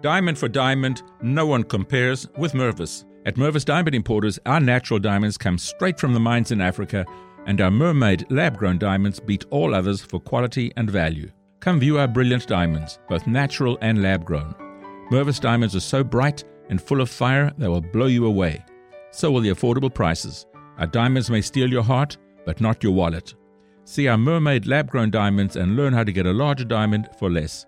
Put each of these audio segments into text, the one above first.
Diamond for diamond, no one compares with Mervis. At Mervis Diamond Importers, our natural diamonds come straight from the mines in Africa, and our mermaid lab grown diamonds beat all others for quality and value. Come view our brilliant diamonds, both natural and lab grown. Mervis diamonds are so bright and full of fire they will blow you away. So will the affordable prices. Our diamonds may steal your heart, but not your wallet. See our mermaid lab grown diamonds and learn how to get a larger diamond for less.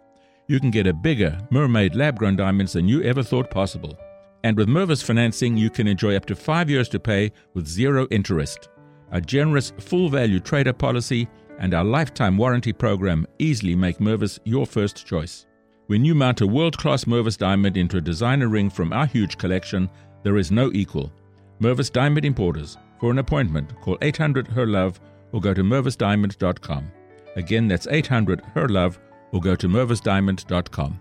You can get a bigger mermaid lab grown diamonds than you ever thought possible. And with Mervis financing, you can enjoy up to five years to pay with zero interest. A generous full value trader policy and our lifetime warranty program easily make Mervis your first choice. When you mount a world class Mervis diamond into a designer ring from our huge collection, there is no equal. Mervis Diamond Importers. For an appointment, call 800 HER LOVE or go to mervisdiamond.com. Again, that's 800 HER LOVE or go to mervisdiamond.com.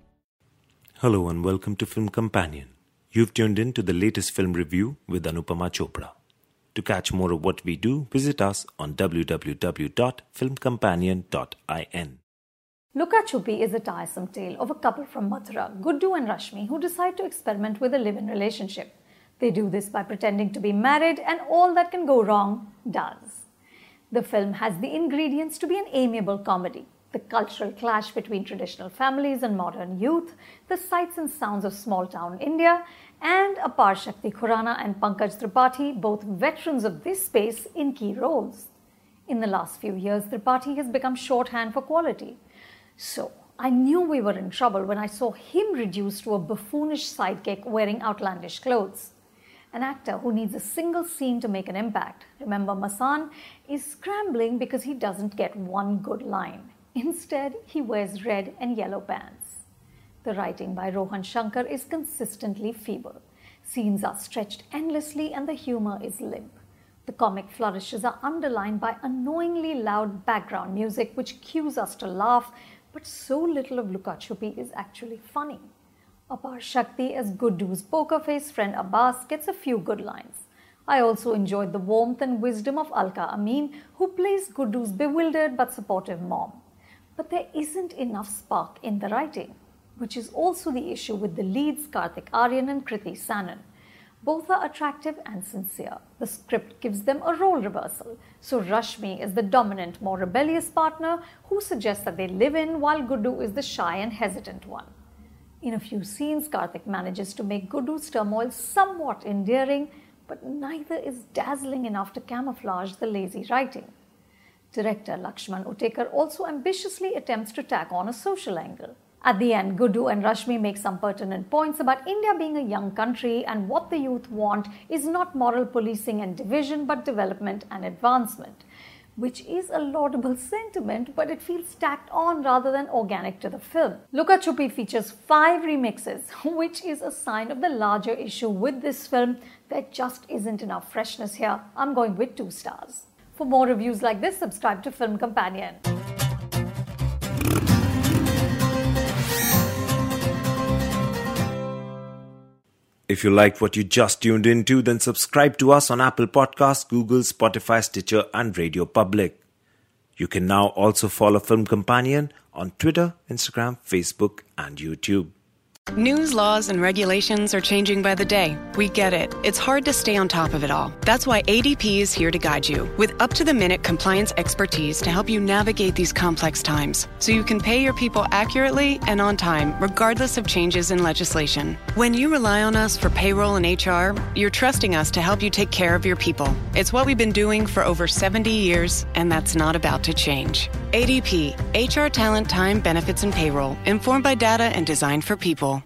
Hello and welcome to Film Companion. You've tuned in to the latest film review with Anupama Chopra. To catch more of what we do, visit us on www.filmcompanion.in. Luka Chuppi is a tiresome tale of a couple from Mathura, Guddu and Rashmi, who decide to experiment with a live in relationship. They do this by pretending to be married, and all that can go wrong does. The film has the ingredients to be an amiable comedy the cultural clash between traditional families and modern youth, the sights and sounds of small town India, and Apar Shakti Khurana and Pankaj Tripathi, both veterans of this space, in key roles. In the last few years, Tripathi has become shorthand for quality. So, I knew we were in trouble when I saw him reduced to a buffoonish sidekick wearing outlandish clothes. An actor who needs a single scene to make an impact, remember Masan, is scrambling because he doesn't get one good line. Instead, he wears red and yellow pants. The writing by Rohan Shankar is consistently feeble. Scenes are stretched endlessly and the humor is limp. The comic flourishes are underlined by annoyingly loud background music which cues us to laugh, but so little of Luka is actually funny. Apar Shakti as Guddu's poker face friend Abbas gets a few good lines. I also enjoyed the warmth and wisdom of Alka Amin, who plays Guddu's bewildered but supportive mom but there isn't enough spark in the writing, which is also the issue with the leads Kartik Aaryan and Kriti Sanon. Both are attractive and sincere. The script gives them a role reversal. So Rashmi is the dominant, more rebellious partner who suggests that they live in, while Guddu is the shy and hesitant one. In a few scenes, Kartik manages to make Guddu's turmoil somewhat endearing, but neither is dazzling enough to camouflage the lazy writing. Director Laxman Utekar also ambitiously attempts to tack on a social angle. At the end, Guddu and Rashmi make some pertinent points about India being a young country and what the youth want is not moral policing and division but development and advancement, which is a laudable sentiment but it feels tacked on rather than organic to the film. Luka Chuppi features five remixes, which is a sign of the larger issue with this film. There just isn't enough freshness here. I'm going with two stars. For more reviews like this, subscribe to Film Companion. If you liked what you just tuned into, then subscribe to us on Apple Podcasts, Google, Spotify, Stitcher, and Radio Public. You can now also follow Film Companion on Twitter, Instagram, Facebook, and YouTube. News, laws, and regulations are changing by the day. We get it. It's hard to stay on top of it all. That's why ADP is here to guide you with up to the minute compliance expertise to help you navigate these complex times so you can pay your people accurately and on time, regardless of changes in legislation. When you rely on us for payroll and HR, you're trusting us to help you take care of your people. It's what we've been doing for over 70 years, and that's not about to change. ADP, HR talent, time, benefits, and payroll, informed by data and designed for people.